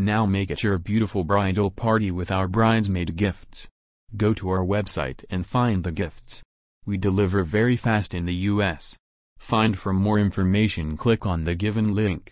Now make it your beautiful bridal party with our bridesmaid gifts. Go to our website and find the gifts. We deliver very fast in the US. Find for more information click on the given link.